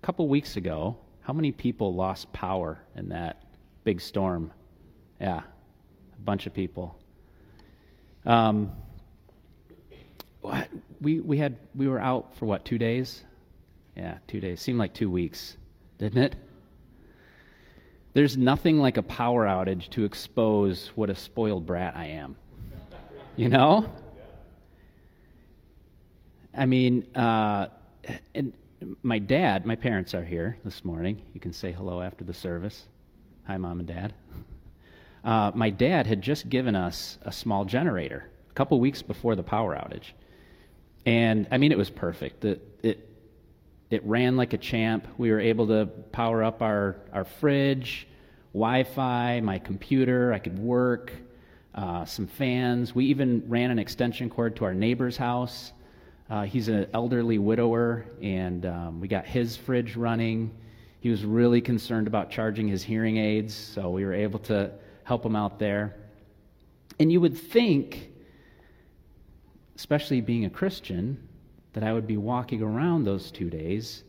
a couple weeks ago, how many people lost power in that big storm? Yeah, a bunch of people. Um? We, we, had, we were out for what, two days? Yeah, two days. Seemed like two weeks, didn't it? There's nothing like a power outage to expose what a spoiled brat I am. You know? I mean, uh, and my dad, my parents are here this morning. You can say hello after the service. Hi, mom and dad. Uh, my dad had just given us a small generator a couple weeks before the power outage. And I mean, it was perfect. It, it, it ran like a champ. We were able to power up our, our fridge, Wi Fi, my computer. I could work, uh, some fans. We even ran an extension cord to our neighbor's house. Uh, he's an elderly widower, and um, we got his fridge running. He was really concerned about charging his hearing aids, so we were able to help him out there. And you would think, especially being a Christian, that I would be walking around those two days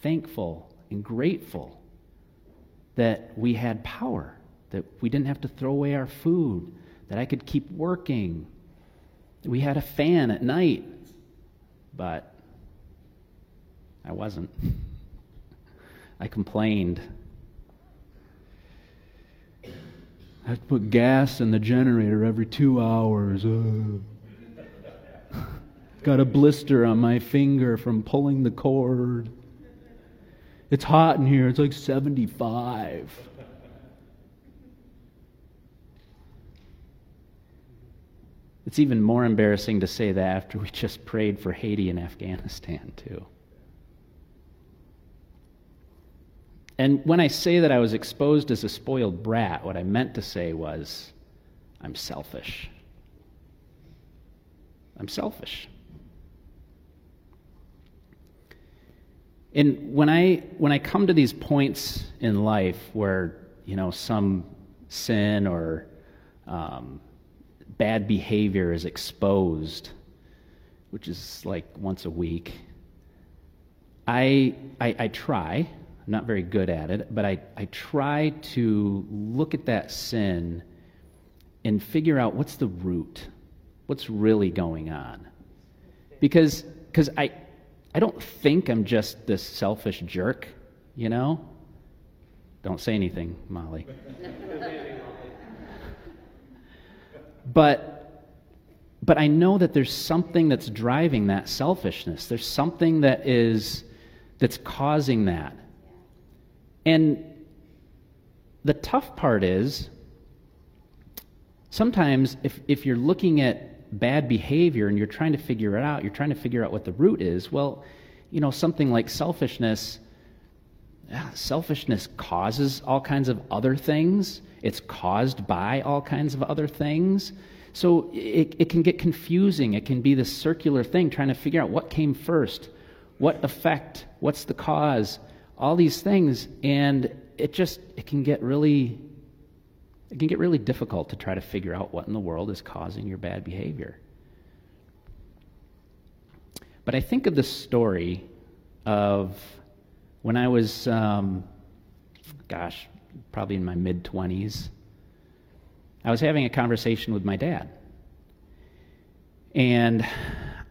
thankful and grateful that we had power, that we didn't have to throw away our food, that I could keep working. that We had a fan at night but I wasn't. I complained. I have to put gas in the generator every two hours. Got a blister on my finger from pulling the cord. It's hot in here. It's like 75. It's even more embarrassing to say that after we just prayed for Haiti and Afghanistan, too. And when I say that I was exposed as a spoiled brat, what I meant to say was, I'm selfish. I'm selfish. And when I, when I come to these points in life where, you know, some sin or um, bad behavior is exposed, which is like once a week, I, I, I try, I'm not very good at it, but I, I try to look at that sin and figure out what's the root, what's really going on. Because because I, I don't think I'm just this selfish jerk, you know? Don't say anything, Molly. But but I know that there's something that's driving that selfishness. There's something that is that's causing that. And the tough part is sometimes if, if you're looking at bad behavior and you're trying to figure it out, you're trying to figure out what the root is, well, you know, something like selfishness, selfishness causes all kinds of other things. It's caused by all kinds of other things. So it, it can get confusing. It can be this circular thing trying to figure out what came first, what effect, what's the cause, all these things. And it just, it can get really, it can get really difficult to try to figure out what in the world is causing your bad behavior. But I think of the story of when I was, um, gosh, probably in my mid 20s, I was having a conversation with my dad. And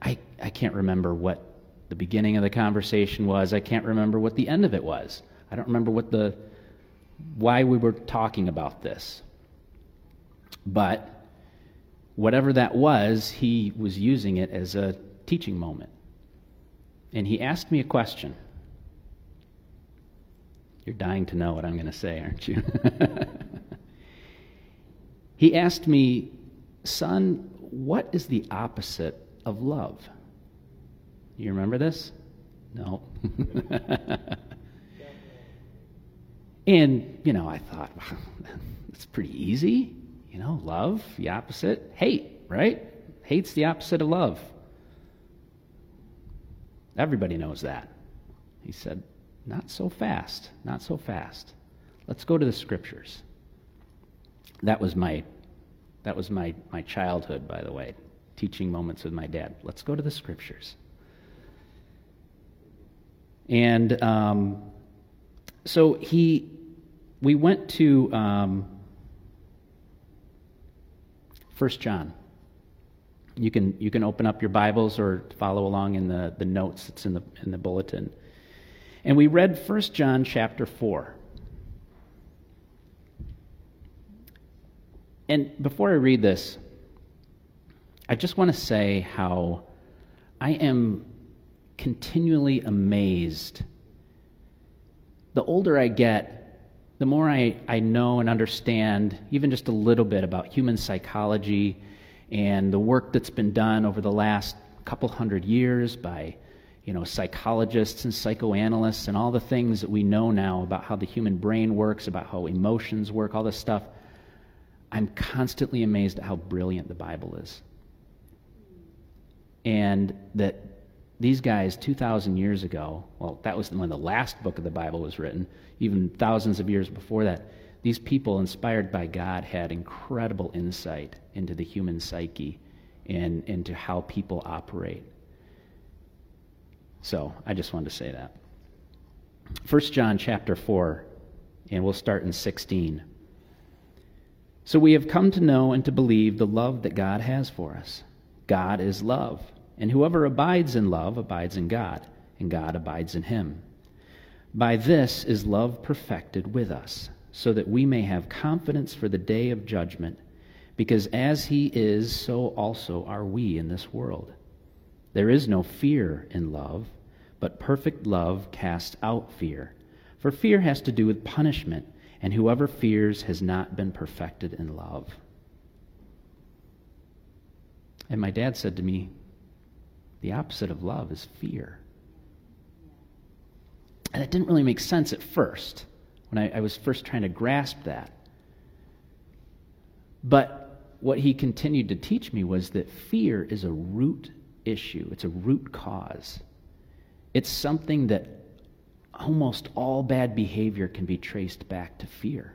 I, I can't remember what the beginning of the conversation was. I can't remember what the end of it was. I don't remember what the why we were talking about this. But whatever that was, he was using it as a teaching moment. And he asked me a question. You're dying to know what I'm going to say, aren't you? he asked me, Son, what is the opposite of love? You remember this? No. and, you know, I thought, that's pretty easy. You know, love, the opposite. Hate, right? Hate's the opposite of love. Everybody knows that. He said, not so fast, not so fast. Let's go to the scriptures. That was my that was my, my childhood, by the way, teaching moments with my dad. Let's go to the scriptures. And um, so he, we went to um, 1 John. You can, you can open up your Bibles or follow along in the, the notes that's in the, in the bulletin. And we read 1 John chapter 4. And before I read this, I just want to say how I am continually amazed. The older I get, the more I, I know and understand, even just a little bit, about human psychology and the work that's been done over the last couple hundred years by you know, psychologists and psychoanalysts and all the things that we know now about how the human brain works, about how emotions work, all this stuff. I'm constantly amazed at how brilliant the Bible is. And that these guys 2,000 years ago, well, that was when the last book of the Bible was written, even thousands of years before that, these people, inspired by God, had incredible insight into the human psyche and into how people operate. So I just wanted to say that. 1 John chapter 4, and we'll start in 16. So we have come to know and to believe the love that God has for us. God is love. And whoever abides in love abides in God, and God abides in him. By this is love perfected with us, so that we may have confidence for the day of judgment, because as he is, so also are we in this world. There is no fear in love, but perfect love casts out fear. For fear has to do with punishment, and whoever fears has not been perfected in love. And my dad said to me, the opposite of love is fear. And that didn't really make sense at first when I, I was first trying to grasp that. But what he continued to teach me was that fear is a root issue, it's a root cause. It's something that almost all bad behavior can be traced back to fear.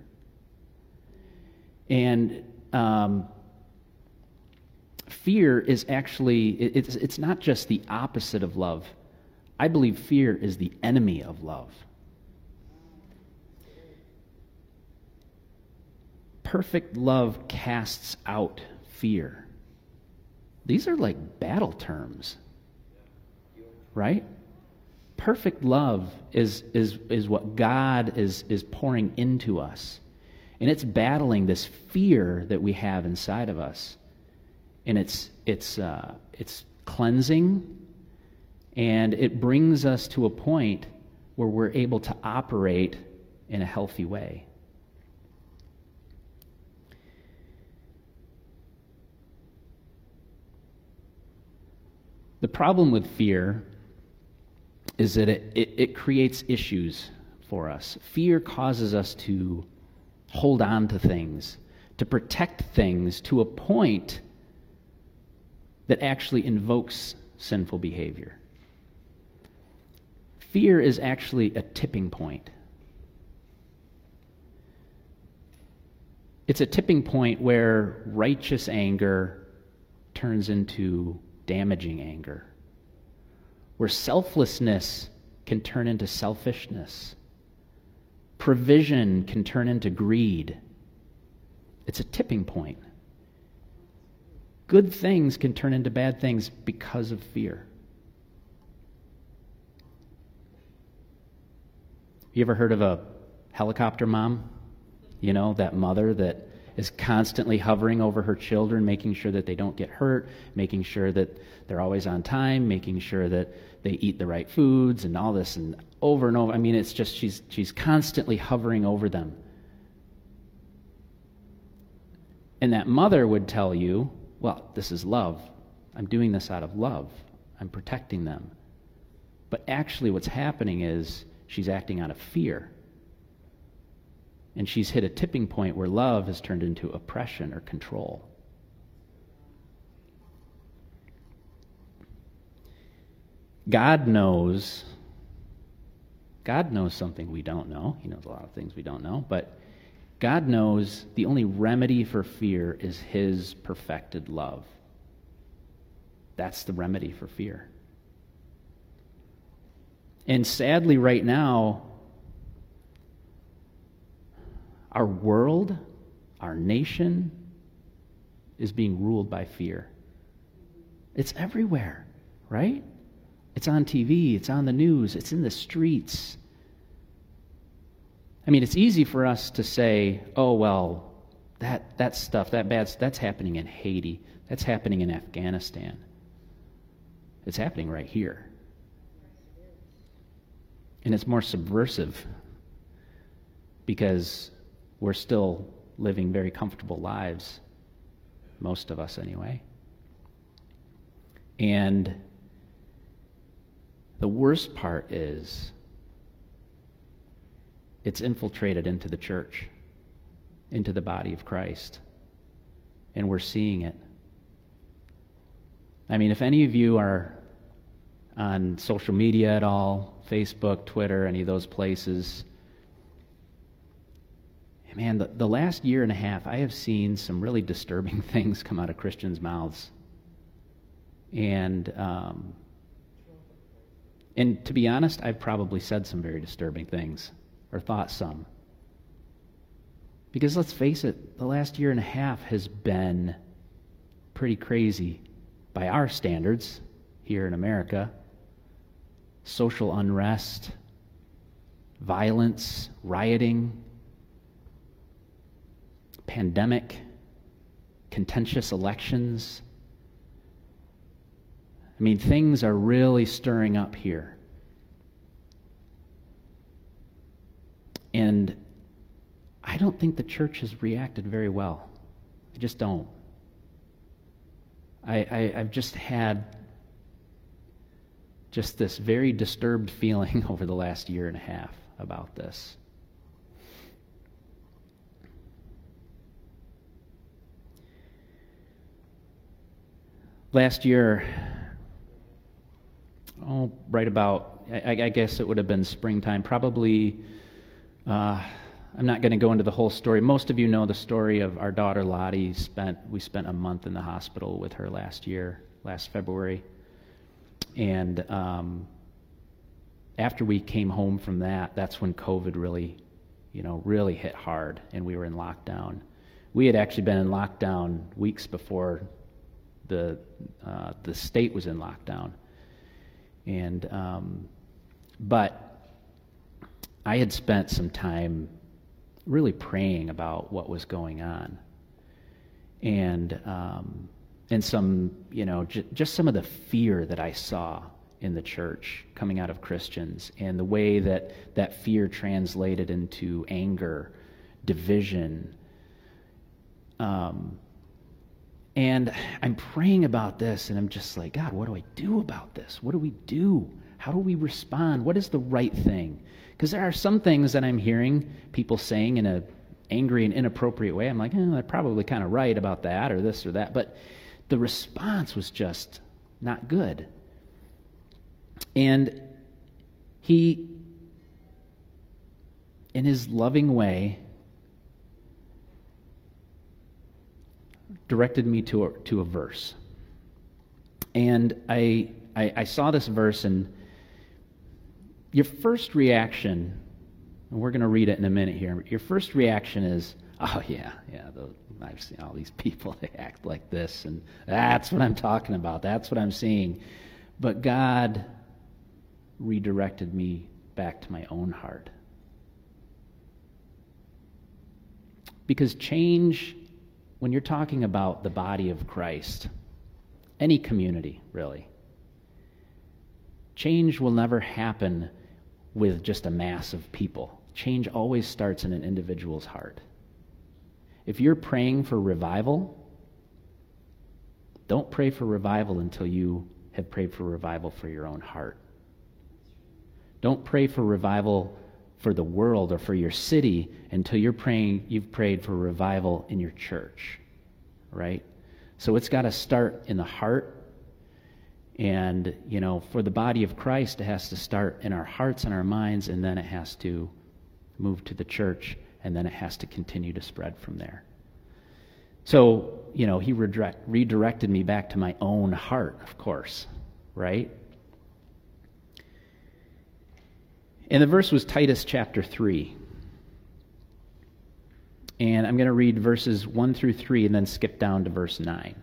And um, fear is actually, it's, it's not just the opposite of love. I believe fear is the enemy of love. Perfect love casts out fear. These are like battle terms, right? Perfect love is, is, is what God is, is pouring into us. And it's battling this fear that we have inside of us and it's it's uh, it's cleansing, and it brings us to a point where we're able to operate in a healthy way. The problem with fear is that it, it, it, creates issues for us. Fear causes us to hold on to things, to protect things to a point that actually invokes sinful behavior. Fear is actually a tipping point. It's a tipping point where righteous anger turns into damaging anger, where selflessness can turn into selfishness, provision can turn into greed. It's a tipping point good things can turn into bad things because of fear. You ever heard of a helicopter mom? You know, that mother that is constantly hovering over her children, making sure that they don't get hurt, making sure that they're always on time, making sure that they eat the right foods and all this and over and over. I mean, it's just she's she's constantly hovering over them. And that mother would tell you well, this is love. I'm doing this out of love. I'm protecting them. But actually, what's happening is she's acting out of fear. And she's hit a tipping point where love has turned into oppression or control. God knows. God knows something we don't know. He knows a lot of things we don't know. But God knows the only remedy for fear is His perfected love. That's the remedy for fear. And sadly, right now, our world, our nation, is being ruled by fear. It's everywhere, right? It's on TV, it's on the news, it's in the streets. I mean, it's easy for us to say, oh, well, that, that stuff, that bad that's happening in Haiti, that's happening in Afghanistan. It's happening right here. And it's more subversive because we're still living very comfortable lives, most of us anyway. And the worst part is it's infiltrated into the church, into the body of Christ. And we're seeing it. I mean, if any of you are on social media at all, Facebook, Twitter, any of those places, man, the, the last year and a half, I have seen some really disturbing things come out of Christians' mouths. And, um, and to be honest, I've probably said some very disturbing things or thought some. Because let's face it, the last year and a half has been pretty crazy by our standards here in America. Social unrest, violence, rioting, pandemic, contentious elections. I mean, things are really stirring up here. And I don't think the church has reacted very well. I just don't. I, I, have just had just this very disturbed feeling over the last year and a half about this. Last year, oh, right about, I, I guess it would have been springtime, probably uh, I'm not going to go into the whole story. Most of you know the story of our daughter Lottie. Spent we spent a month in the hospital with her last year, last February, and um, after we came home from that, that's when COVID really, you know, really hit hard, and we were in lockdown. We had actually been in lockdown weeks before the uh, the state was in lockdown, and um, but I had spent some time really praying about what was going on, and um, and some you know j- just some of the fear that I saw in the church coming out of Christians, and the way that that fear translated into anger, division. Um, and I'm praying about this, and I'm just like, God, what do I do about this? What do we do? How do we respond? What is the right thing? Because there are some things that I'm hearing people saying in a angry and inappropriate way. I'm like, eh, they're probably kind of right about that or this or that. But the response was just not good. And he, in his loving way, directed me to a, to a verse. And I, I, I saw this verse and your first reaction, and we're going to read it in a minute here, your first reaction is, oh, yeah, yeah, I've seen all these people, act like this, and that's what I'm talking about. That's what I'm seeing. But God redirected me back to my own heart. Because change, when you're talking about the body of Christ, any community, really, change will never happen with just a mass of people. Change always starts in an individual's heart. If you're praying for revival, don't pray for revival until you have prayed for revival for your own heart. Don't pray for revival for the world or for your city until you're praying you've prayed for revival in your church. Right? So it's got to start in the heart and, you know, for the body of Christ, it has to start in our hearts and our minds, and then it has to move to the church, and then it has to continue to spread from there. So, you know, he redirect, redirected me back to my own heart, of course, right? And the verse was Titus chapter 3. And I'm going to read verses 1 through 3 and then skip down to verse 9.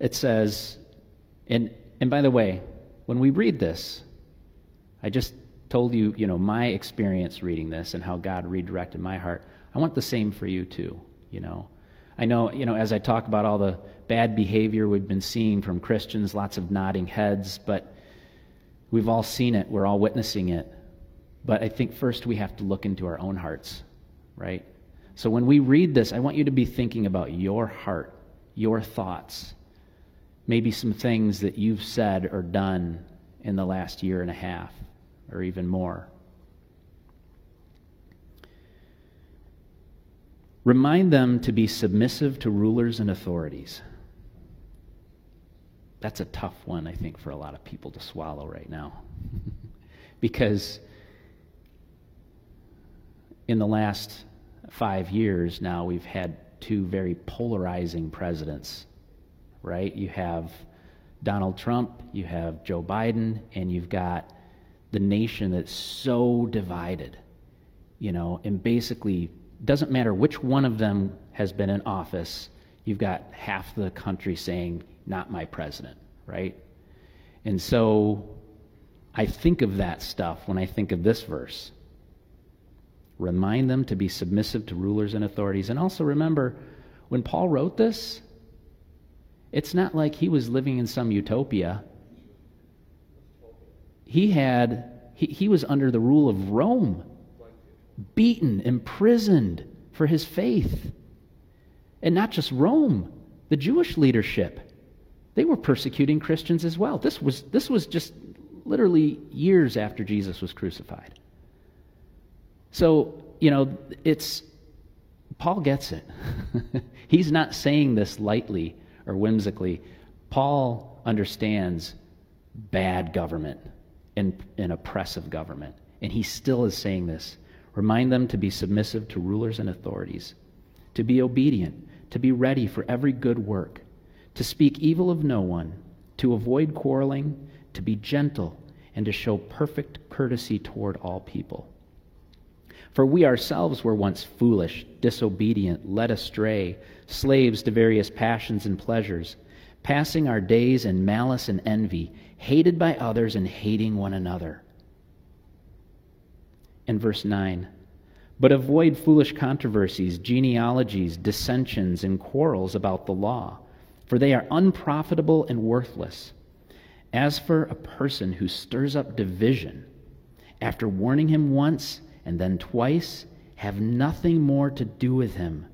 It says, and, and by the way, when we read this, I just told you, you know, my experience reading this and how God redirected my heart. I want the same for you too, you know. I know, you know, as I talk about all the bad behavior we've been seeing from Christians, lots of nodding heads, but we've all seen it. We're all witnessing it. But I think first we have to look into our own hearts, right? So when we read this, I want you to be thinking about your heart, your thoughts, maybe some things that you've said or done in the last year and a half or even more. Remind them to be submissive to rulers and authorities. That's a tough one, I think, for a lot of people to swallow right now. because in the last five years now, we've had two very polarizing presidents, right? You have Donald Trump, you have Joe Biden, and you've got the nation that's so divided, you know, and basically doesn't matter which one of them has been in office, you've got half the country saying, not my president, right? And so I think of that stuff when I think of this verse. Remind them to be submissive to rulers and authorities. And also remember, when Paul wrote this, it's not like he was living in some utopia he had he, he was under the rule of Rome, beaten, imprisoned for his faith. And not just Rome, the Jewish leadership. They were persecuting Christians as well. This was, this was just literally years after Jesus was crucified. So, you know, it's, Paul gets it. He's not saying this lightly or whimsically. Paul understands bad government and, an oppressive government. And he still is saying this. Remind them to be submissive to rulers and authorities, to be obedient, to be ready for every good work, to speak evil of no one, to avoid quarreling, to be gentle, and to show perfect courtesy toward all people. For we ourselves were once foolish, disobedient, led astray, slaves to various passions and pleasures, passing our days in malice and envy hated by others and hating one another. In verse 9, but avoid foolish controversies, genealogies, dissensions, and quarrels about the law, for they are unprofitable and worthless. As for a person who stirs up division, after warning him once and then twice, have nothing more to do with him,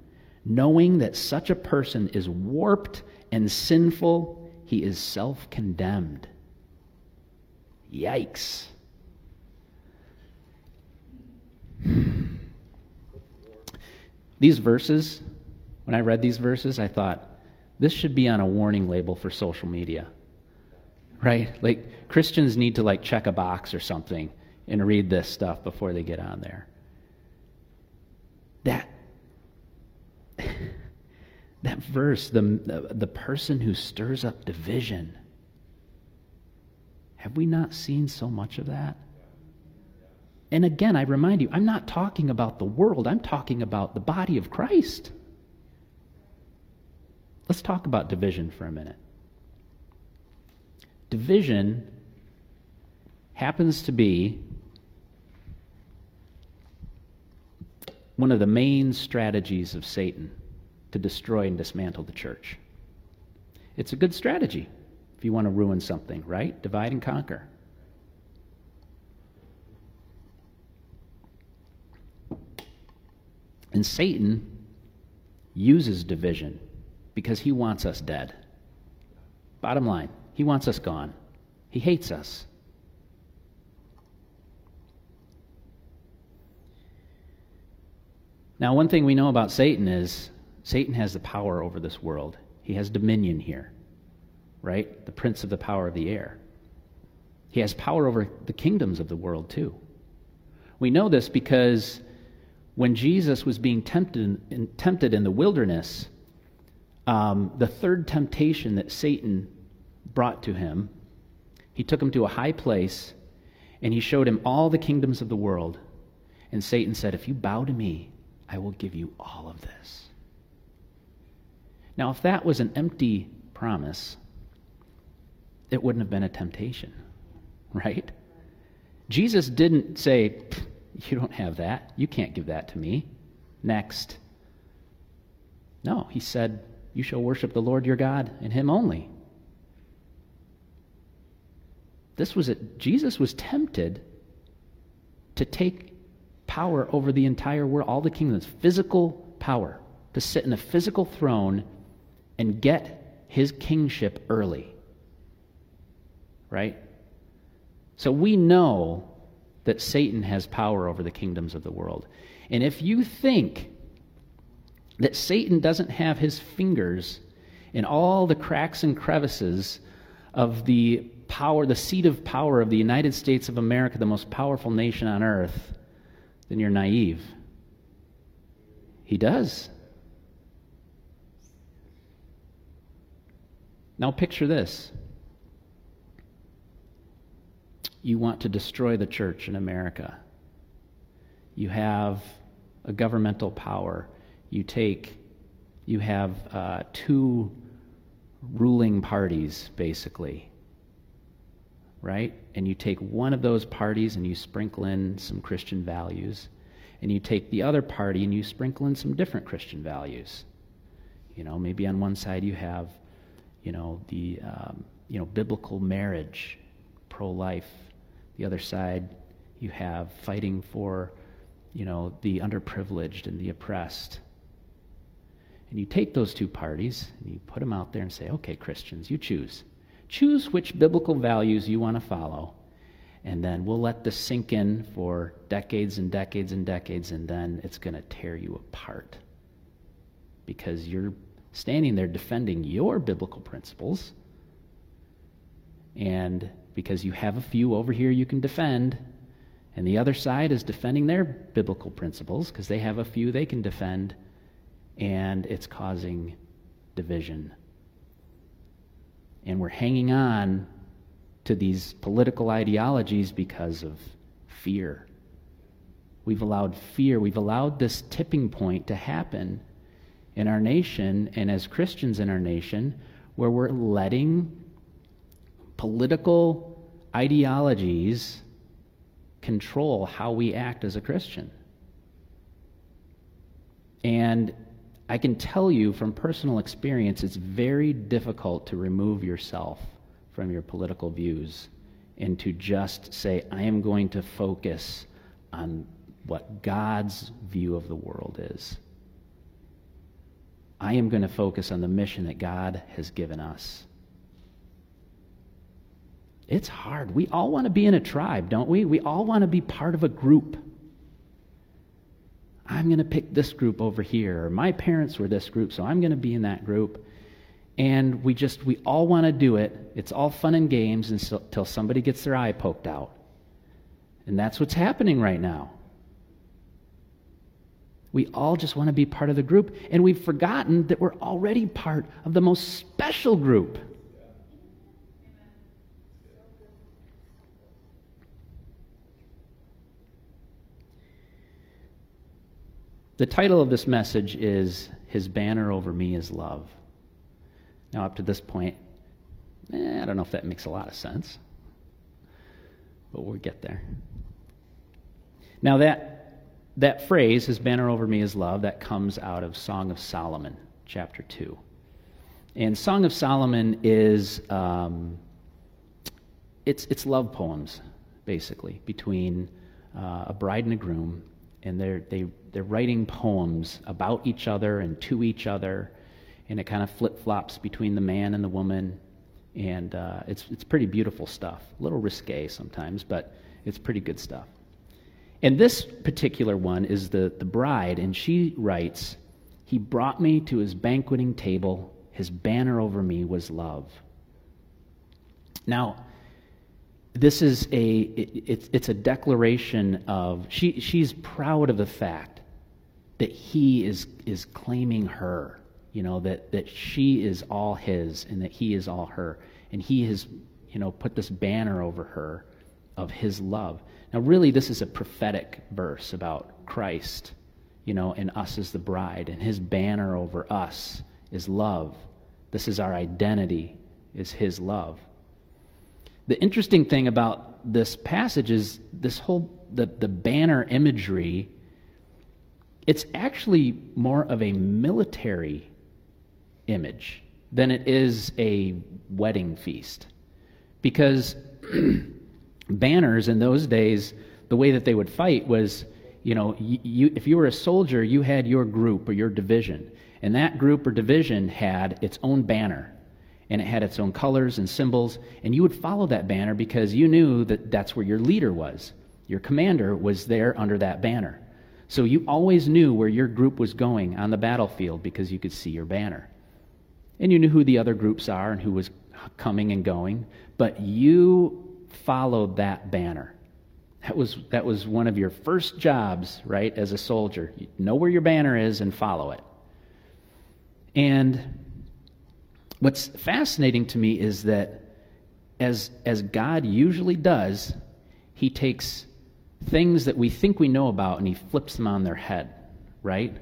knowing that such a person is warped and sinful, he is self condemned. Yikes. These verses, when I read these verses, I thought, this should be on a warning label for social media. Right? Like Christians need to like check a box or something and read this stuff before they get on there. That that verse, the, the, person who stirs up division have we not seen so much of that? And again, I remind you, I'm not talking about the world, I'm talking about the body of Christ. Let's talk about division for a minute. Division happens to be one of the main strategies of Satan to destroy and dismantle the church. It's a good strategy if you want to ruin something, right? Divide and conquer. And Satan uses division because he wants us dead. Bottom line, he wants us gone. He hates us. Now, one thing we know about Satan is Satan has the power over this world, he has dominion here right? The prince of the power of the air. He has power over the kingdoms of the world, too. We know this because when Jesus was being tempted in, tempted in the wilderness, um, the third temptation that Satan brought to him, he took him to a high place And he showed him all the kingdoms of the world. And Satan said, If you bow to me, I will give you all of this. Now, if that was an empty promise, it wouldn't have been a temptation, right? Jesus didn't say, You don't have that. You can't give that to me. Next. No, he said, You shall worship the Lord your God and him only. This was it. Jesus was tempted to take power over the entire world, all the kingdoms, physical power, to sit in a physical throne and get his kingship early. Right? So we know that Satan has power over the kingdoms of the world. And if you think that Satan doesn't have his fingers in all the cracks and crevices of the power, the seat of power of the United States of America, the most powerful nation on earth, then you're naive. He does. Now picture this. You want to destroy the church in America. You have a governmental power. You take, you have uh, two ruling parties, basically right? And you take one of those parties and you sprinkle in some Christian values, and you take the other party and you sprinkle in some different Christian values. You know, maybe on one side you have, you know, the um, you know biblical marriage, pro-life. The other side you have fighting for, you know, the underprivileged and the oppressed. And you take those two parties and you put them out there and say, okay, Christians, you choose. Choose which biblical values you want to follow, and then we'll let this sink in for decades and decades and decades, and then it's going to tear you apart because you're standing there defending your biblical principles, and because you have a few over here you can defend, and the other side is defending their biblical principles because they have a few they can defend, and it's causing division and we're hanging on to these political ideologies because of fear. We've allowed fear, we've allowed this tipping point to happen in our nation and as Christians in our nation where we're letting political ideologies control how we act as a Christian. And I can tell you from personal experience, it's very difficult to remove yourself from your political views and to just say, I am going to focus on what God's view of the world is. I am going to focus on the mission that God has given us. It's hard. We all want to be in a tribe, don't we? We all want to be part of a group. I'm going to pick this group over here. Or my parents were this group, so I'm going to be in that group. And we just, we all want to do it. It's all fun and games until somebody gets their eye poked out. And that's what's happening right now. We all just want to be part of the group, and we've forgotten that we're already part of the most special group. The title of this message is His Banner Over Me is Love. Now, up to this point, eh, I don't know if that makes a lot of sense, but we'll get there. Now, that, that phrase, His banner over me is love, that comes out of Song of Solomon, chapter 2. And Song of Solomon is um, it's, it's love poems, basically, between uh, a bride and a groom and they're, they, they're writing poems about each other and to each other, and it kind of flip flops between the man and the woman, and uh, it's, it's pretty beautiful stuff. A little risque sometimes, but it's pretty good stuff. And this particular one is the, the bride, and she writes, He brought me to his banqueting table, his banner over me was love. Now, this is a it, it's, it's a declaration of she she's proud of the fact that he is is claiming her you know that that she is all his and that he is all her and he has you know put this banner over her of his love. Now, really, this is a prophetic verse about Christ, you know, and us as the bride, and his banner over us is love. This is our identity, is his love. The interesting thing about this passage is this whole the, the banner imagery, it's actually more of a military image than it is a wedding feast. Because banners in those days, the way that they would fight was, you know, you, if you were a soldier, you had your group or your division. And that group or division had its own banner. And it had its own colors and symbols. And you would follow that banner because you knew that that's where your leader was. Your commander was there under that banner. So you always knew where your group was going on the battlefield because you could see your banner. And you knew who the other groups are and who was coming and going. But you followed that banner. That was, that was one of your first jobs, right, as a soldier. You know where your banner is and follow it. And what's fascinating to me is that as, as God usually does, he takes things that we think we know about and he flips them on their head, right?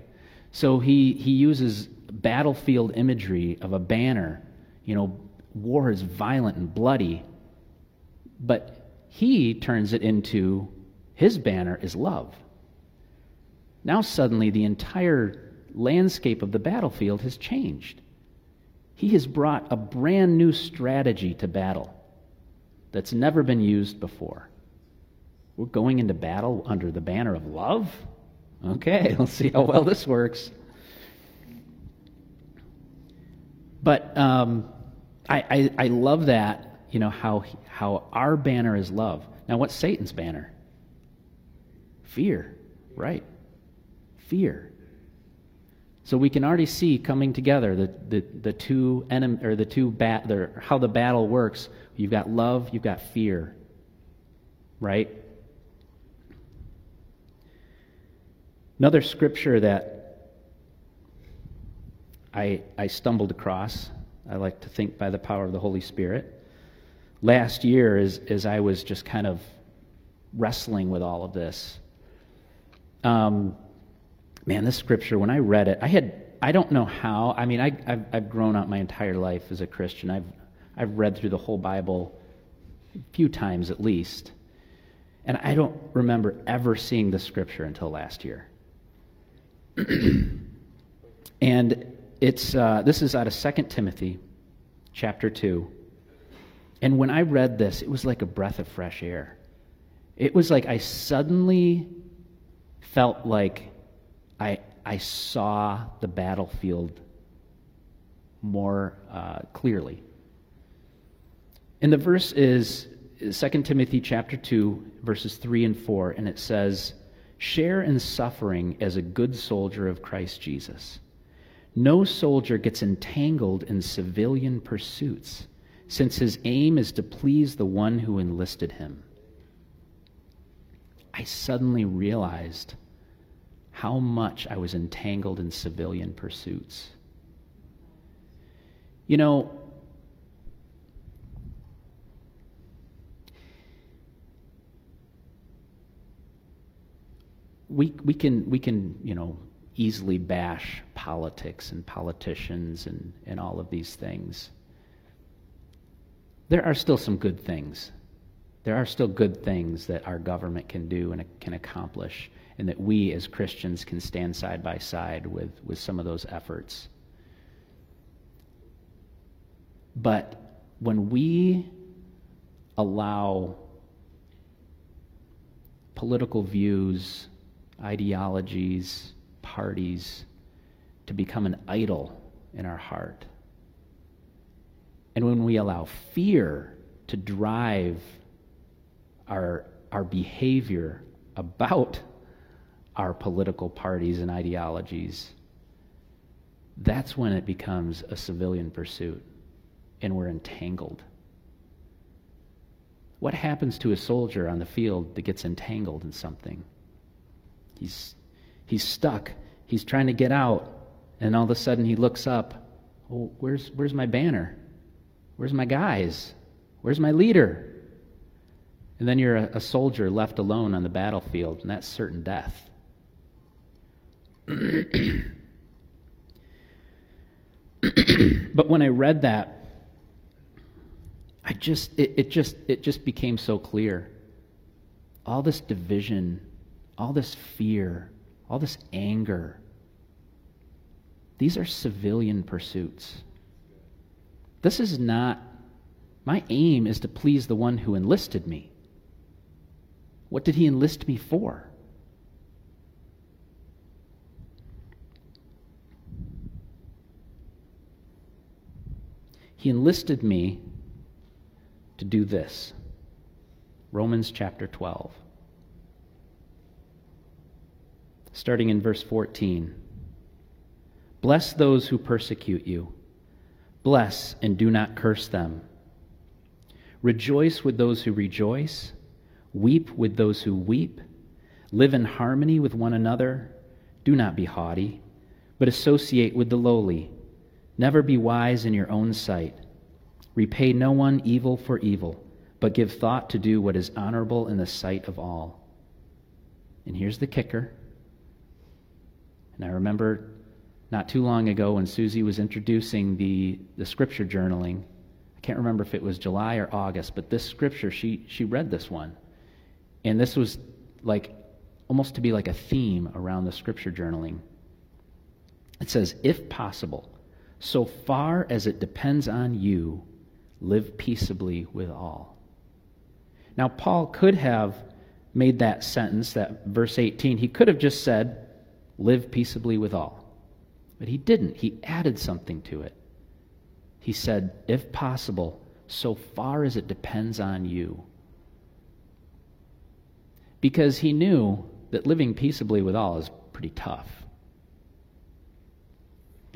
So he, he uses battlefield imagery of a banner. You know, war is violent and bloody, but he turns it into his banner is love. Now, suddenly, the entire landscape of the battlefield has changed. He has brought a brand new strategy to battle that's never been used before. We're going into battle under the banner of love? Okay, let's see how well this works. But um, I, I, I love that you know, how, how our banner is love. Now, what's Satan's banner? Fear, right? Fear. So we can already see coming together the, the, the two enemy or the two bat the, how the battle works. You've got love, you've got fear. Right? Another scripture that I I stumbled across, I like to think by the power of the Holy Spirit, last year as, as I was just kind of wrestling with all of this. Um, man, this scripture, when I read it, I had, I don't know how, I mean, I, I've, I've grown up my entire life as a Christian. I've, I've read through the whole Bible a few times at least. And I don't remember ever seeing the scripture until last year. and it's, uh, this is out of 2 Timothy chapter 2. And when I read this, it was like a breath of fresh air. It was like I suddenly felt like I, I saw the battlefield more uh, clearly. And the verse is 2 Timothy chapter 2, verses 3 and 4, and it says, Share in suffering as a good soldier of Christ Jesus. No soldier gets entangled in civilian pursuits since his aim is to please the one who enlisted him. I suddenly realized how much I was entangled in civilian pursuits. You know, we, we, can, we can, you know, easily bash politics and politicians and, and all of these things there are still some good things. There are still good things that our government can do and can accomplish, and that we as Christians can stand side by side with, with some of those efforts. But when we allow political views, ideologies, parties to become an idol in our heart, and when we allow fear to drive our, our behavior about our political parties and ideologies, that's when it becomes a civilian pursuit and we're entangled. What happens to a soldier on the field that gets entangled in something? He's, he's stuck. He's trying to get out, and all of a sudden he looks up. Oh, where's, where's my banner? Where's my guys? Where's my leader? And then you're a, a soldier left alone on the battlefield, and that's certain death. but when I read that, I just it, it just it just became so clear. All this division, all this fear, all this anger. These are civilian pursuits. This is not my aim is to please the one who enlisted me. What did he enlist me for? He enlisted me to do this. Romans chapter 12. Starting in verse 14. Bless those who persecute you. Bless and do not curse them. Rejoice with those who rejoice. Weep with those who weep. Live in harmony with one another. Do not be haughty, but associate with the lowly. Never be wise in your own sight. Repay no one evil for evil, but give thought to do what is honorable in the sight of all. And here's the kicker. And I remember not too long ago when Susie was introducing the, the scripture journaling. I can't remember if it was July or August, but this scripture, she, she read this one. And this was like almost to be like a theme around the scripture journaling. It says, if possible, so far as it depends on you, live peaceably with all. Now, Paul could have made that sentence, that verse 18, he could have just said, live peaceably with all. But he didn't. He added something to it. He said, if possible, so far as it depends on you. Because he knew that living peaceably with all is pretty tough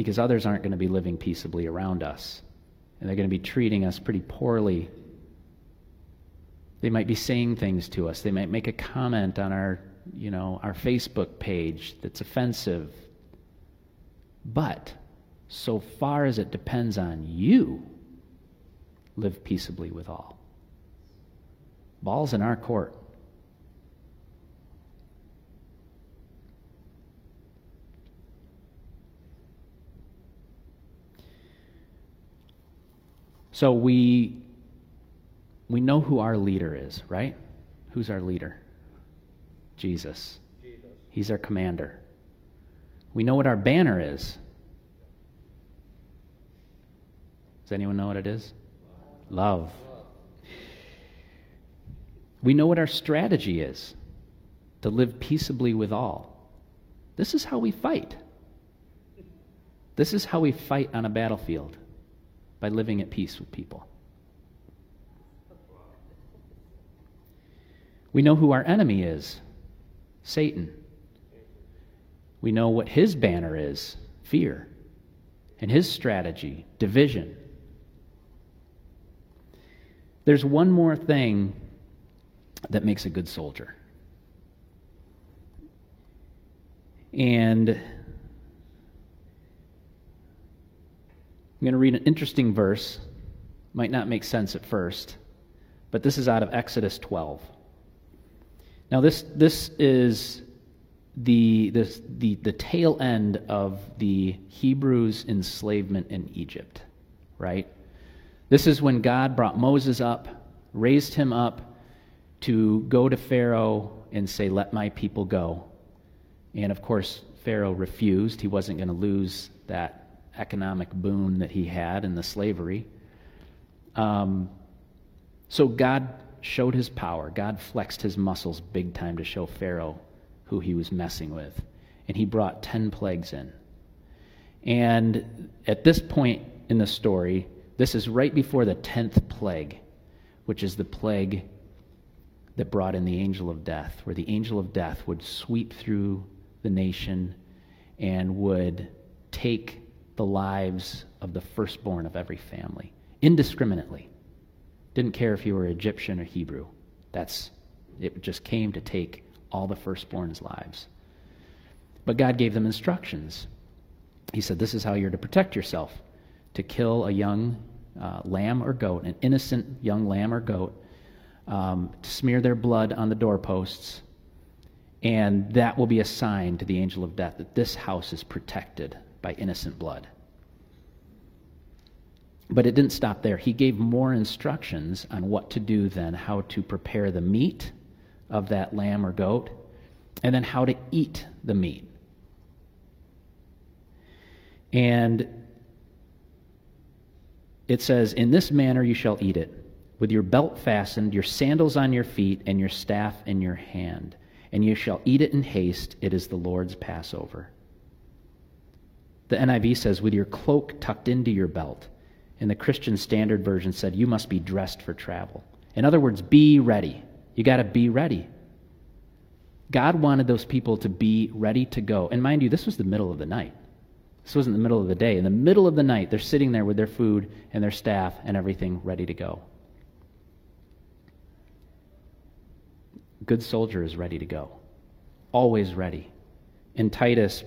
because others aren't going to be living peaceably around us. And they're going to be treating us pretty poorly. They might be saying things to us. They might make a comment on our, you know, our Facebook page that's offensive. But so far as it depends on you, live peaceably with all. Ball's in our court. So we we know who our leader is, right? Who's our leader? Jesus. Jesus. He's our commander. We know what our banner is. Does anyone know what it is? Love. We know what our strategy is to live peaceably with all. This is how we fight. This is how we fight on a battlefield by living at peace with people. We know who our enemy is Satan. We know what his banner is fear. And his strategy division. There's one more thing that makes a good soldier. And I'm going to read an interesting verse. Might not make sense at first, but this is out of Exodus 12. Now, this, this is the, this, the, the tail end of the Hebrews' enslavement in Egypt, right? This is when God brought Moses up, raised him up to go to Pharaoh and say, Let my people go. And of course, Pharaoh refused. He wasn't going to lose that economic boon that he had in the slavery. Um, so God showed his power. God flexed his muscles big time to show Pharaoh who he was messing with. And he brought 10 plagues in. And at this point in the story, this is right before the 10th plague, which is the plague that brought in the angel of death, where the angel of death would sweep through the nation and would take the lives of the firstborn of every family indiscriminately. Didn't care if you were Egyptian or Hebrew. That's it just came to take all the firstborn's lives. But God gave them instructions. He said, This is how you're to protect yourself to kill a young uh, lamb or goat, an innocent young lamb or goat, um, to smear their blood on the doorposts, and that will be a sign to the angel of death that this house is protected by innocent blood. But it didn't stop there. He gave more instructions on what to do then, how to prepare the meat of that lamb or goat, and then how to eat the meat. And it says, In this manner you shall eat it, with your belt fastened, your sandals on your feet, and your staff in your hand. And you shall eat it in haste. It is the Lord's Passover. The NIV says, with your cloak tucked into your belt. And the Christian Standard Version said, you must be dressed for travel. In other words, be ready. You got to be ready. God wanted those people to be ready to go. And mind you, this was the middle of the night. This wasn't the middle of the day. In the middle of the night, they're sitting there with their food and their staff and everything ready to go. Good soldier is ready to go, always ready. In Titus,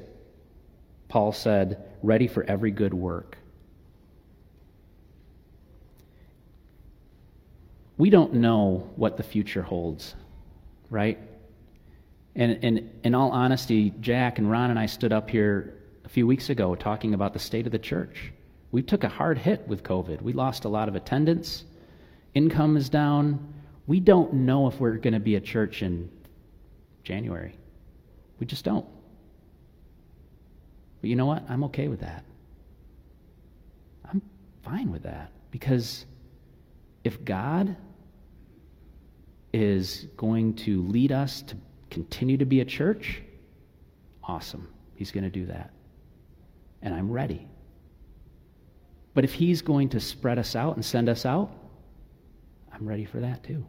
Paul said, ready for every good work. We don't know what the future holds, right? And, and in all honesty, Jack and Ron and I stood up here a few weeks ago talking about the state of the church. We took a hard hit with COVID. We lost a lot of attendance. Income is down. We don't know if we're going to be a church in January. We just don't. But you know what? I'm okay with that. I'm fine with that because if God is going to lead us to continue to be a church, awesome. He's going to do that. And I'm ready. But if He's going to spread us out and send us out, I'm ready for that too.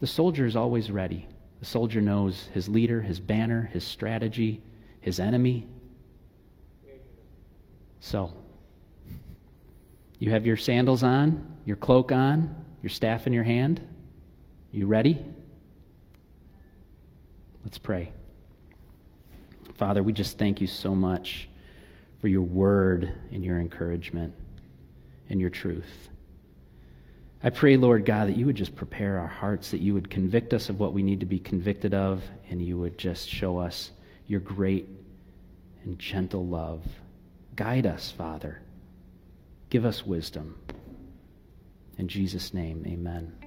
The soldier is always ready. The soldier knows his leader, his banner, his strategy, his enemy. So, you have your sandals on, your cloak on, your staff in your hand. You ready? Let's pray. Father, we just thank you so much for your word and your encouragement and your truth. I pray, Lord God, that you would just prepare our hearts, that you would convict us of what we need to be convicted of, and you would just show us your great and gentle love. Guide us, Father. Give us wisdom. In Jesus' name, amen.